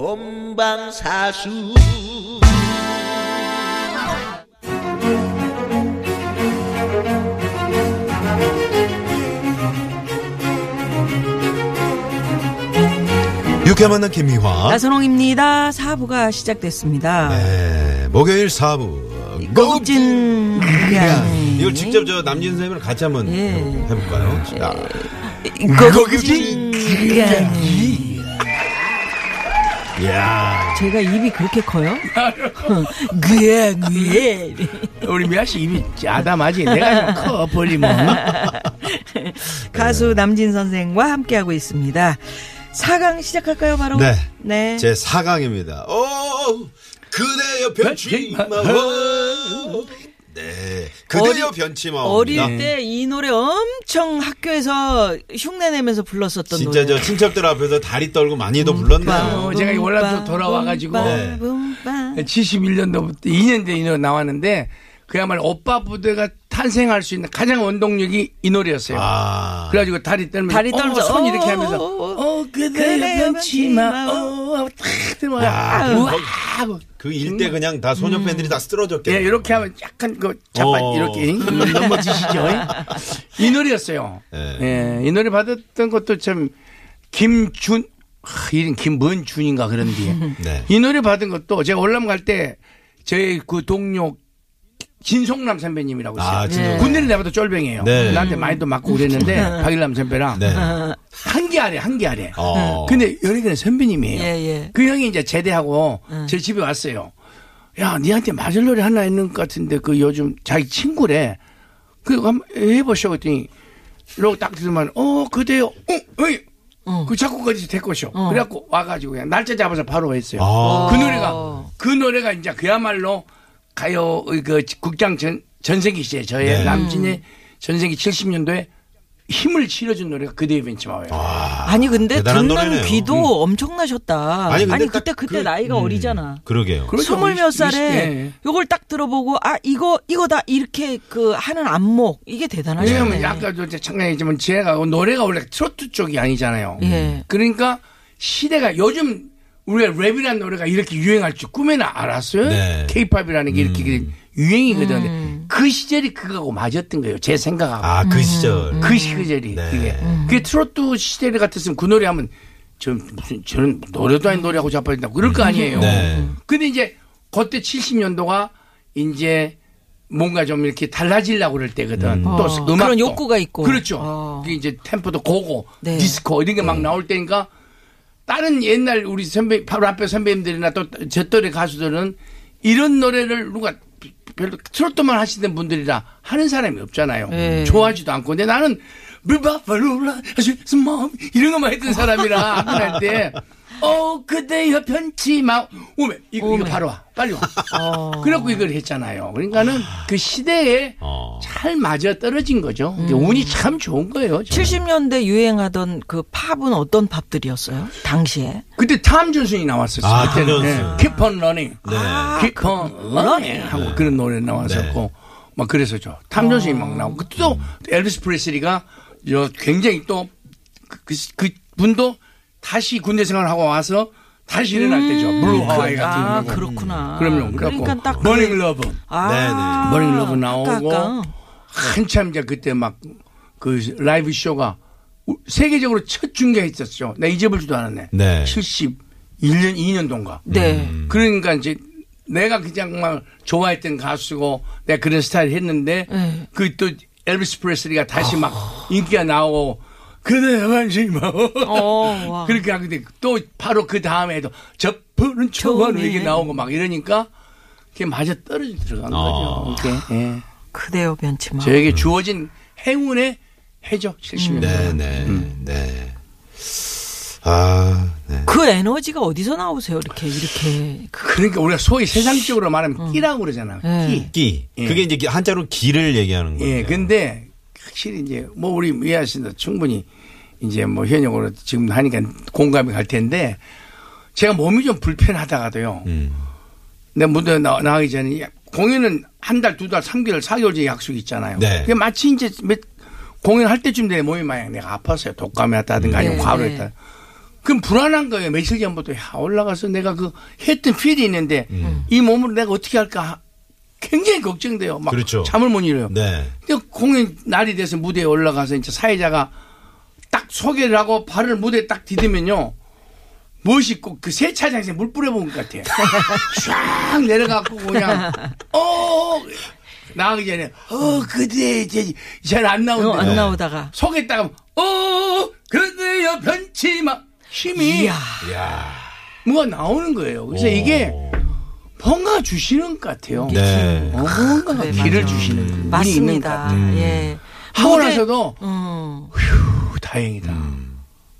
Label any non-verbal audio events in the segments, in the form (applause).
본방사수 육회 만난 김미화. 나선홍입니다. 사부가 시작됐습니다. 네, 목요일 4부. 고진 이걸 직접 저 남진 선생님이랑 같이 한번 예. 해볼까요? 자, 고진 이 야. 제가 입이 그렇게 커요? 그야 그야 우리 미아 씨 입이 아담하지. 내가 좀 커, 벌리면. (laughs) 가수 남진 선생과 함께하고 있습니다. 4강 시작할까요 바로? 네. 네. 제 4강입니다. 오, 그대여 변치마오. 네. 그대여 어리- 변치마오. 어릴 때 이 노래 엄청 학교에서 흉내 내면서 불렀었던 진짜 노래. 저 친척들 앞에서 다리 떨고 많이도 불렀네요. 어, 제가 이 월남도 돌아와가지고 네. 71년도부터 2년 된이 노래 나왔는데 그야말로 오빠 부대가 탄생할 수 있는 가장 원동력이 이 노래였어요. 아. 그래가지고 다리 떨면서 다리 떨면서 어, 손 이렇게 어, 하면서 어, 그대 그대여 변치마 변치마. 어 하고 탁 그- 하고 그 일대 그냥 다 소녀 팬들이 다 쓰러졌겠네. 예, 이렇게 하면 약간 그 자빠 어. 이렇게 넘어지시죠. 이 노래였어요. 예. 예, 이 노래 받았던 것도 참 김준 하, 이름 김문준인가 그런 뒤에 네. 이 노래 받은 것도 제가 월남 갈때 저희 그 동료 진송남 선배님이라고 있어요. 아, 진짜. 군대는 내보다 쫄병이에요. 네. 나한테 많이도 맞고 그랬는데 박일남 선배랑 네. 한개 아래 한 개 아래. 어. 근데 연예계는 선배님이에요. 예, 예. 그 형이 이제 제대하고 제 집에 왔어요. 야, 니한테 맞을 노래 하나 있는 것 같은데 그 요즘 자기 친구래. 그 한번 해보셔 그랬더니 이러고 딱 들으면 어 그대요. 어, 어이. 그 작곡까지 됐고쇼. 그래갖고 와가지고 그냥 날짜 잡아서 바로 했어요. 아. 그 노래가 그 노래가 이제 그야말로 가요 그 국장 전 전세기 시대 저의 네. 남진의 전세기 70년도에 힘을 실어준 노래가 그대의 벤치마워요. 아 니 근데 대단한 듣는 노래네요. 귀도 음. 엄청나셨다. 아니, 아니, 근데 딱 그때 그때 그- 나이가 음. 어리잖아. 그러게요. 그렇죠. 스물 몇 살에 예. 요걸 딱 들어보고 아 이거 이거다 이렇게 그 하는 안목 이게 대단하시네. 왜냐면 아까도 잠깐 얘기했지만 제가 노래가 원래 트로트 쪽이 아니잖아요. 예. 그러니까 시대가 요즘 우리가 랩이라는 노래가 이렇게 유행할 줄 꿈에는 알았어요. 네. 케이팝이라는 게 이렇게 유행이거든. 그 시절이 그거하고 맞았던 거예요. 제 생각하고. 아, 그 시절. 그 시절이 네. 그게. 그게 트로트 시절 같았으면 그 노래 하면 저 무슨 저는 노래도 아닌 노래하고 자빠진다고 그럴 거 아니에요. 네. 근데 이제 그때 70년도가 이제 뭔가 좀 이렇게 달라지려고 그럴 때거든. 또 어, 음악도. 그런 욕구가 있고. 그렇죠. 어. 그게 이제 템포도 고고, 네. 디스코 이런 게막 나올 때니까 다른 옛날 우리 선배, 바로 앞에 선배님들이나 또저 또래 가수들은 이런 노래를 누가 별로 트로트만 하시는 분들이라 하는 사람이 없잖아요. 네. 좋아하지도 않고. 근데 나는 스마음 이런 것만 했던 사람이라 (laughs) 할 때, 어 그대여 편치 마 오메 이거 이거 바로 와 빨리 와. (laughs) 어. 그래갖고 이걸 했잖아요. 그러니까는 그 시대에 어. 잘 맞아 떨어진 거죠. 그게 운이 참 좋은 거예요. 저는. 70년대 유행하던 그 팝은 어떤 팝들이었어요? 당시에. 그때 탐 존슨이 나왔었어요. 아, 탐 그때는. 네. Keep on running. 네. Keep on running. 하고 그런 노래 나왔었고. 막 그랬었죠. 탐 존슨이 막 나오고. 또 엘비스 프레슬리가 저 굉장히 또 그, 그 분도 다시 군대 생활하고 와서 다시 일어날 때죠. Blue Hawaii 같은 아, 거. 그렇구나. 그럼요. 그러니까 딱 Burning Love. 아, Burning Love 나오고 아까, 아까. 한참 이제 그때 막 그 라이브 쇼가 우- 세계적으로 첫 중계했었죠. 나 잊어버리지도 않았네. 네. 71년 2년 동가. 네. 그러니까 이제 내가 그냥 막 좋아했던 가수고 내가 그런 스타일 했는데 네. 그 또 엘비스 프레슬리가 다시 막 인기가 나오고 그대 관심 마 어, 와. (laughs) 그렇게 하는데 또 바로 그 다음에도 저 푸른 초원. 이게 나오고 막 이러니까 그게 맞아 떨어져 들어간 어. 거죠. 이게 예. 그대여 변치 마. 저에게 주어진 행운의 해죠 70년. 네, 네, 네. 아, 네. 그 에너지가 어디서 나오세요? 이렇게 이렇게 그- 그러니까 우리가 소위 세상적으로 말하면 끼라고 그러잖아. 네. 끼. 끼. 예. 그게 이제 한자로 기를 얘기하는 거예요. 예, 근데 확실히 이제 뭐 우리 미아 씨도 충분히 이제 뭐 현역으로 지금 하니까 공감이 갈 텐데 제가 몸이 좀 불편하다가도요. 음. 내 무대 나, 나가기 전에 공연은 한 달, 두 달, 삼 개월, 사개월 전에 약속이 있잖아요. 네. 그게 마치 이제 몇 공연할 때쯤 내 몸이 만약 내가 아팠어요. 독감이 왔다든가 아니면 네, 과로 네. 했다. 그럼 불안한 거예요. 며칠 전부터 야, 올라가서 내가 그 했던 필이 있는데 이 몸을 내가 어떻게 할까 굉장히 걱정돼요. 막 그렇죠. 잠을 못 이뤄요. 네. 근데 공연 날이 돼서 무대에 올라가서 이제 사회자가 딱 소개를 하고 발을 무대에 딱 디디면요. 무엇이 꼭 그 세차장에서 물 뿌려본 것 같아요. (laughs) 쫙 내려가고 그냥, 어, 나가기 전에, 어, 그대, 이제, 잘안 어, 나오는데. 안 나오다가 속에다가, 어, 그대여 변치 마. 힘이 이야 이야. 뭐가 나오는 거예요. 그래서 이게 뭔가 주시는 것 같아요. 네. 어, 뭔가 그래, 길을 맞아. 주시는 분이 있는 것 맞습니다. 같아요. 예. 하고 나서도 음. 휴, 다행이다.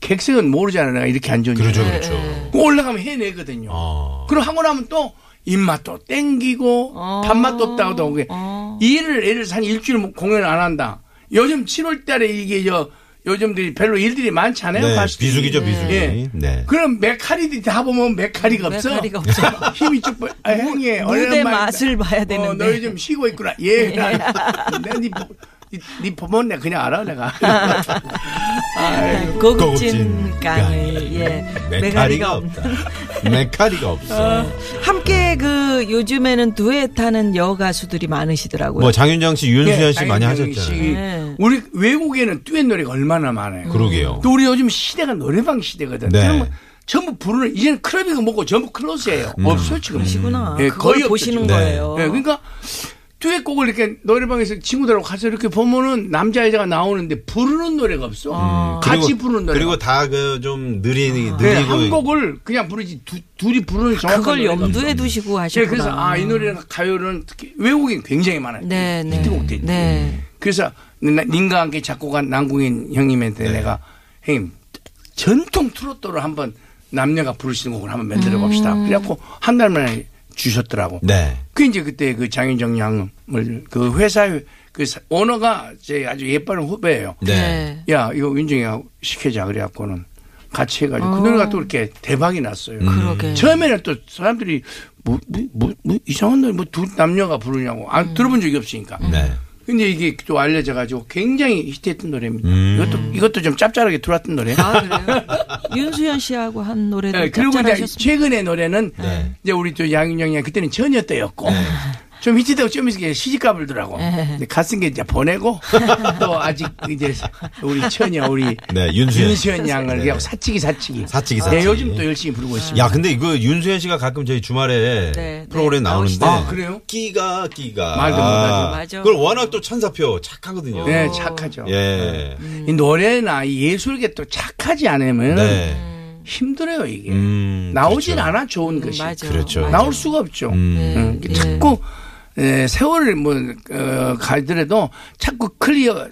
객석은 모르잖아요. 내가 이렇게 안 좋은지. 그렇죠, 네, 그렇죠. 올라가면 해내거든요. 어. 그럼 하고 나면 또 입맛도 땡기고 어. 밥맛도 없다고 하고 어. 일을 예를 들어서 한 일주일 뭐 공연 안 한다. 요즘 7월 달에 이게 저 요즘들이 별로 일들이 많지 않아요. 네. 가수들이. 비수기죠, 비수기. 예. 네. 그럼 메카리들이 다 보면 메카리가 없어. 메카리가 없어. (laughs) 힘이 쭉 빠- 아, 형이 무대. 맛을 봐야 되는데. 어, 너 요즘 쉬고 있구나. 예. (laughs) 네, 보- 네, 네 내가 그냥 알아 내가. (laughs) 아이고. 고급진 강의 예 메카리가 없다. 메카리가 없어. 함께 그 요즘에는 두엣 하는 여 가수들이 많으시더라고요. 뭐 장윤정 씨, 씨 예, 많이 장윤정 하셨잖아요. 씨. 네. 우리 외국에는 듀엣 노래가 얼마나 많아요. 그러게요. 또 우리 요즘 시대가 노래방 시대거든. 네. 그러면 전부 부르는 이제는 클럽이고 뭐고 전부 클로스예요. 없어요 지금. 그러시구나. 예, 거의 없죠, 보시는 지금. 거예요. 예, 그러니까 듀엣곡을 이렇게 노래방에서 친구들하고 가서 이렇게 보면은 남자 여자가 나오는데 부르는 노래가 없어. 같이 부르는 노래. 음. 그리고 다 그 좀 느리니 네, 느리고 한 곡을 그냥 부르지 두, 둘이 부르는 정확한 그걸 노래가 염두에 없어. 두시고 예, 하셨구나. 그래서 아 이 노래는 가요는 특히 외국인 굉장히 많아요. 네, 네. 히트곡들이. 네. 그래서 나- 님과 함께 작곡한 남궁인 형님한테 네. 내가 형님 전통 트로트를 한번 남녀가 있는 곡을 한번 만들어 봅시다. 음. 그래갖고 한 달 만에 주셨더라고. 네. 그 이제 그때 그 장윤정 양을 그 회사 그 사- 오너가 제 아주 예뻐하는 후배예요. 네. 야 이거 윤정이하고 시켜자 그래갖고는 같이 해가지고 그 노래가 또 이렇게 대박이 났어요. 음. 그러게. 처음에는 또 사람들이 뭐, 뭐, 뭐, 뭐 이상한 노래 뭐두 남녀가 부르냐고 안 음. 들어본 적이 없으니까. 네. 근데 이게 또 알려져 가지고 굉장히 히트했던 노래입니다. 음. 이것도 이것도 좀 짭짤하게 들어왔던 노래. 아 그래요? (laughs) 윤수연 씨하고 한 노래도 네, 그리고 이제. 최근의 노래는 네. 이제 우리 또 양윤영이 그때는 처녀 때였고 좀 히트되고 좀 있으니까 시집가 불더라고. 네. 근데 갓쓴 게 이제 보내고 (laughs) 또 아직 이제 우리 처녀 우리 네, 윤수연. 윤수연 양을 네. 사치기 사치기. 사치기, 네, 사치기. 요즘 또 열심히 부르고 있습니다. 야, 근데 이거 윤수현 씨가 가끔 저희 주말에 네, 프로그램 네, 나오는데. 나오시더라고요. 아, 그래요? 끼가, 끼가. 말도 못하죠. 맞아. 그걸 워낙 또 천사표 착하거든요. 네, 착하죠. 예. 이 노래나 이 예술계 또 착하지 않으면 네. 힘들어요 이게. 음, 나오진 그렇죠. 않아 좋은 것이. 맞아. 그렇죠. 맞아. 나올 수가 없죠. 음. 음, 자꾸 에, 세월을 뭐 어, 가더라도 자꾸 클리어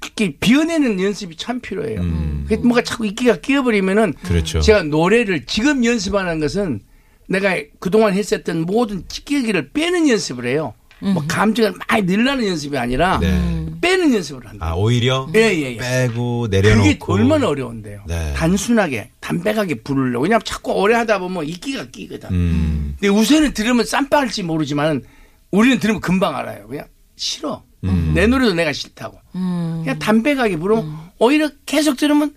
특히 비워내는 연습이 참 필요해요. 그게 뭔가 자꾸 이끼가 끼어버리면은 음. 그렇죠. 제가 노래를 지금 연습하는 것은 내가 그동안 했었던 모든 찌개기를 빼는 연습을 해요. 뭐 감정을 많이 늘라는 연습이 아니라 네. 빼는 연습을 한다. 아, 오히려 예, 예, 예. 빼고 내려놓고. 그게 얼마나 어려운데요. 네. 단순하게 담백하게 부르려고. 왜냐하면 자꾸 오래 하다 보면 이끼가 끼거든. 음. 근데 우선은 들으면 쌈박할지 모르지만 우리는 들으면 금방 알아요. 그냥 싫어. 내 노래도 내가 싫다고. 그냥 담백하게 부르면 오히려 계속 들으면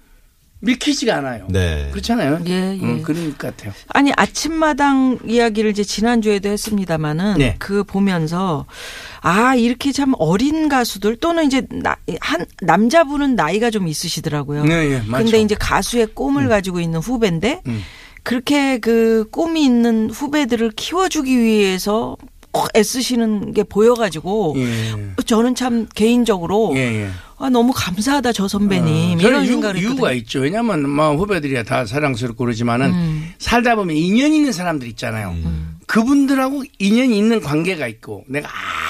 밀키지가 않아요. 네. 그렇잖아요. 예, 예. 음, 그런 것 같아요. 아니 아침마당 이야기를 이제 지난주에도 했습니다마는 네. 그 보면서 아 이렇게 참 어린 가수들 또는 이제 나, 한 남자분은 나이가 좀 있으시더라고요. 네, 예, 맞죠. 근데 이제 가수의 꿈을 가지고 있는 후배인데 음. 그렇게 그 꿈이 있는 후배들을 키워주기 위해서 꼭 애쓰시는 게 보여가지고 예. 저는 참 개인적으로 예, 예. 아, 너무 감사하다 저 선배님 저는 이런 생각을 이유가 했거든요. 있죠. 왜냐하면 뭐 후배들이야 다 사랑스럽고 그러지만은 살다 보면 인연이 있는 사람들 있잖아요. 그분들하고 인연이 있는 관계가 있고 내가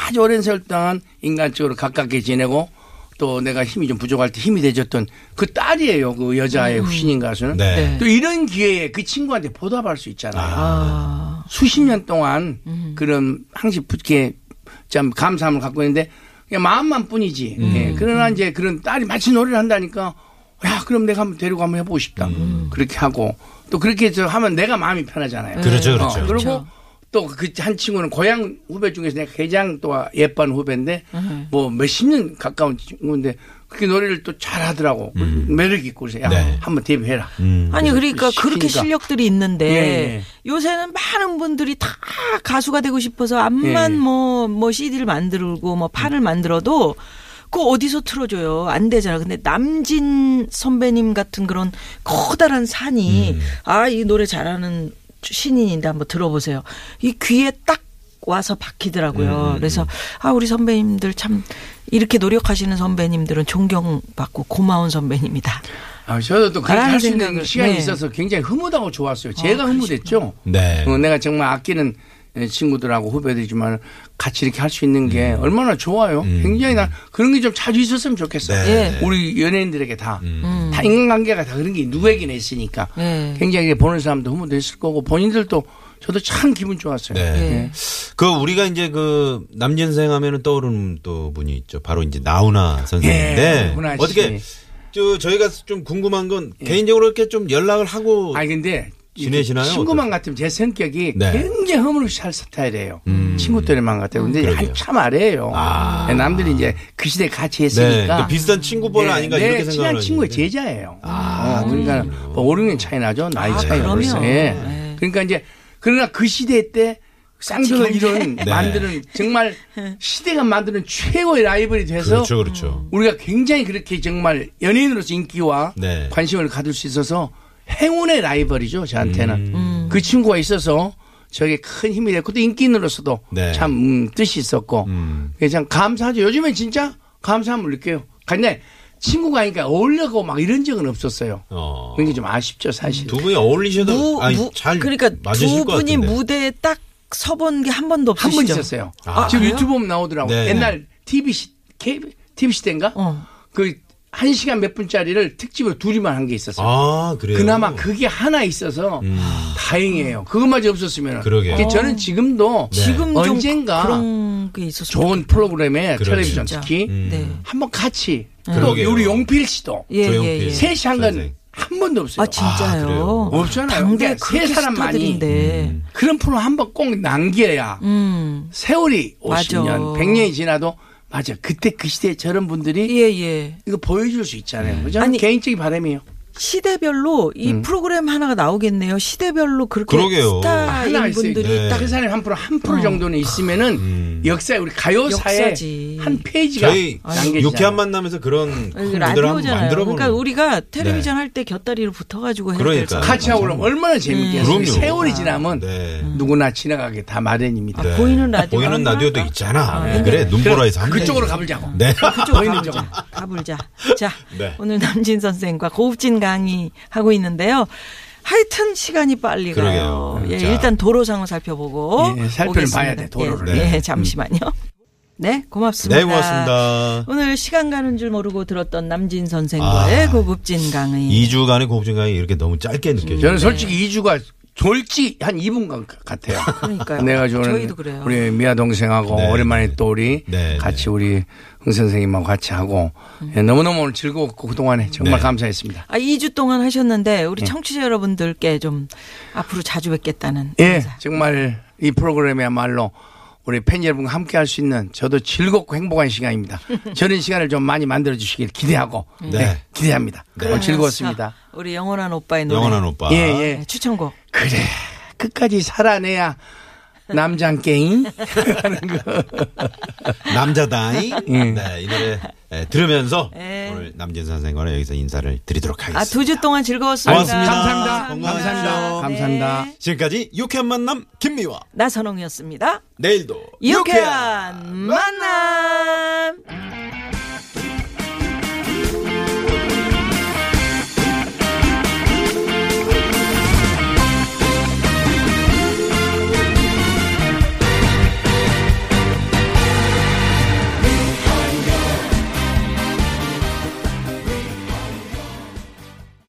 아주 오랜 세월 동안 인간적으로 가깝게 지내고 또 내가 힘이 좀 부족할 때 힘이 돼줬던 그 딸이에요. 그 여자의 후신인 가수는. 네. 네. 또 이런 기회에 그 친구한테 보답할 수 있잖아요. 아. 수십 년 동안 그런 항상 붙게 참 감사함을 갖고 있는데 그냥 마음만 뿐이지. 예. 그러나 이제 그런 딸이 마치 노래를 한다니까 야 그럼 내가 한번 데리고 한번 해보고 싶다. 그렇게 하고 또 그렇게 해서 하면 내가 마음이 편하잖아요. 그렇죠, 그렇죠. 어, 그리고 또 그 한 친구는 고향 후배 중에서 내가 가장 또 예쁜 후배인데 뭐 몇십 년 가까운 친구인데 그렇게 노래를 또 잘하더라고 매력 있고 그래서 야 네. 한번 데뷔해라. 음. 아니 그러니까 그렇게 시키니까. 실력들이 있는데 예, 예. 요새는 많은 분들이 다 가수가 되고 싶어서 암만 예. 뭐뭐 CD를 만들고 뭐 판을 만들어도 그 어디서 틀어줘요 안 되잖아. 근데 남진 선배님 같은 그런 커다란 산이 음. 아이 노래 잘하는 신인인데 한번 들어보세요. 이 귀에 딱 와서 박히더라고요. 음, 그래서 아 우리 선배님들 참 이렇게 노력하시는 선배님들은 존경받고 고마운 선배님이다. 아, 저도 또 그렇게 할 수 있는 시간이 네. 있어서 굉장히 흐뭇하고 좋았어요. 제가 아, 흐뭇했죠. 네. 어, 내가 정말 아끼는 친구들하고 후배들이지만 같이 이렇게 할 수 있는 게 얼마나 좋아요. 굉장히 난 그런 게 좀 자주 있었으면 좋겠어. 네. 예. 우리 연예인들에게 다. 음. 다 인간관계가 다 그런 게 누구에게나 있으니까. 네. 굉장히 보는 사람도 흐뭇했을 거고 본인들도 저도 참 기분 좋았어요. 네. 예. 그 우리가 이제 그 남진생 하면은 떠오르는 또 분이 있죠. 바로 이제 나훈아 선생인데 예, 훈아 씨. 어떻게 저 저희가 좀 궁금한 건 개인적으로 이렇게 좀 연락을 하고 아니 근데 지내시나요? 친구만? 같으면 제 성격이 네. 굉장히 허물없이 살 스타일이에요. 친구들만 같아요. 근데 그러게요. 한참 아래예요. 아. 남들이 이제 그 시대에 같이 네. 했으니까. 그 비슷한 친구뻘 아닌가 네, 이렇게 친한 생각을 친구의 하는데. 제자예요. 아, 어, 그러니까 뭐 5, 6년 차이 나죠. 나이 아, 차이가. 벌써. 예. 네. 그러니까 이제 그러나 그 시대 때 쌍둥이를 이룬 네. 만드는 정말 시대가 만드는 최고의 라이벌이 돼서 그렇죠, 그렇죠. 우리가 굉장히 그렇게 정말 연예인으로서 인기와 네. 관심을 가질 수 있어서 행운의 라이벌이죠 저한테는 음. 그 친구가 있어서 저게 큰 힘이 됐고 또 인기인으로서도 네. 참 음, 뜻이 있었고 음. 그래서 참 감사하죠 요즘엔 진짜 감사함을 느껴요 근데 친구가 아니까 어울려고 막 이런 적은 없었어요 어. 그게 좀 아쉽죠 사실 두 분이 어울리셔도 무, 아니, 무- 잘 그러니까 맞으실 두것 분이 같은데. 무대에 딱 서본 게 한 번도 한 없으시죠? 번 있었어요 아, 지금 그래요? 유튜브 보면 나오더라고요 네. 옛날 TV 시 케이블- TV 시대인가 어. 그 한 시간 몇 분짜리를 특집으로 둘이만 한 게 있었어요 아, 그래요. 그나마 그게 하나 있어서 음. 다행이에요. 그것마저 없었으면. 그러게요. 저는 지금도 지금 언젠가 좋은 프로그램에 그러지. 텔레비전. 특히 음. 네. 한번 같이 또 그러게요. 우리 용필 씨도 예. 예, 예. 셋이 한 건. 한 번도 없어요. 아, 진짜요? 그래요? 없잖아요. 당대 그러니까 세 사람만이 스타들인데. 그런 프로 한 번 꼭 남겨야 음. 세월이 맞아. 50년, 100년이 지나도 맞아. 그때 그 시대에 저런 분들이 예, 예. 이거 보여줄 수 있잖아요. 저는 아니, 개인적인 바람이에요. 시대별로 이 음. 프로그램 하나가 나오겠네요. 시대별로 그렇게 그러게요. 스타인. 분들이 네. 딱그 사람이 한 프로 한 프로 정도는 있으면은 음. 역사에 우리 가요사에 역사지. 한 페이지가 저희. 유쾌한 만남에서 그런 무대를 한번 라디오잖아요. 만들어 보는 그러니까 우리가 텔레비전 할때 곁다리로 붙어 가지고 해야 그러니까요. 돼서. 같이 하고 그러면 얼마나 재밌겠어요. 그럼요. 세월이 지나면 네. 누구나 지나가게 다 마련입니다. 아, 보이는 라디오 보이는 한번 라디오도? 있잖아. 아, 네, 그래 눈보라에서 한 그쪽으로 대지. 가보자고. 네. 그쪽 보이는 가불자. 가불자. 자, 네. 오늘 남진 선생과 고급진 강의 하고 있는데요. 하여튼 시간이 빨리 가요. 그러게요. 예, 자. 일단 도로 상황 살펴보고 예, 오겠습니다. 봐야 돼, 도로를. 예, 네. 예, 잠시만요. 네, 고맙습니다. 네, 고맙습니다. 오늘 시간 가는 줄 모르고 들었던 남진 선생과의 아. 고급진 강의. 2주간의 고급진강이 이렇게 너무 짧게 느껴져요. 저는 솔직히 2주가 졸지 한 2분 같아요. 그러니까요. 내가 저는 저희도 그래요. 우리 미아 동생하고 네, 오랜만에 네. 또 우리 네, 같이 우리 흥 선생님하고 같이 하고 예, 너무너무 오늘 즐거웠고 그동안에 정말 네. 감사했습니다. 아, 2주 동안 하셨는데 우리 청취자 여러분들께 좀 앞으로 자주 뵙겠다는 예, 인사. 정말 이 프로그램이야말로 우리 팬 여러분과 함께 할 수 있는 저도 즐겁고 행복한 시간입니다. (laughs) 저런 시간을 좀 많이 만들어 주시길 기대하고 네, 네. 기대합니다. 오늘 즐거웠습니다. 자, 우리 영원한 오빠의 노래. 영원한 오빠. 예, 예. 네, 추천곡. 그래. 끝까지 살아내야 남장깽이 하는 거. 남자다이. 예. 네, 이 노래 예, 들으면서 예. 오늘 남진 선생과는 여기서 인사를 드리도록 하겠습니다. 아, 두 주 동안 즐거웠습니다. 고맙습니다. 감사합니다. 건강하십시오. 감사합니다. 감사합니다. 지금까지 유쾌한 만남 김미화. 나선홍이었습니다. 내일도 유쾌한 만남.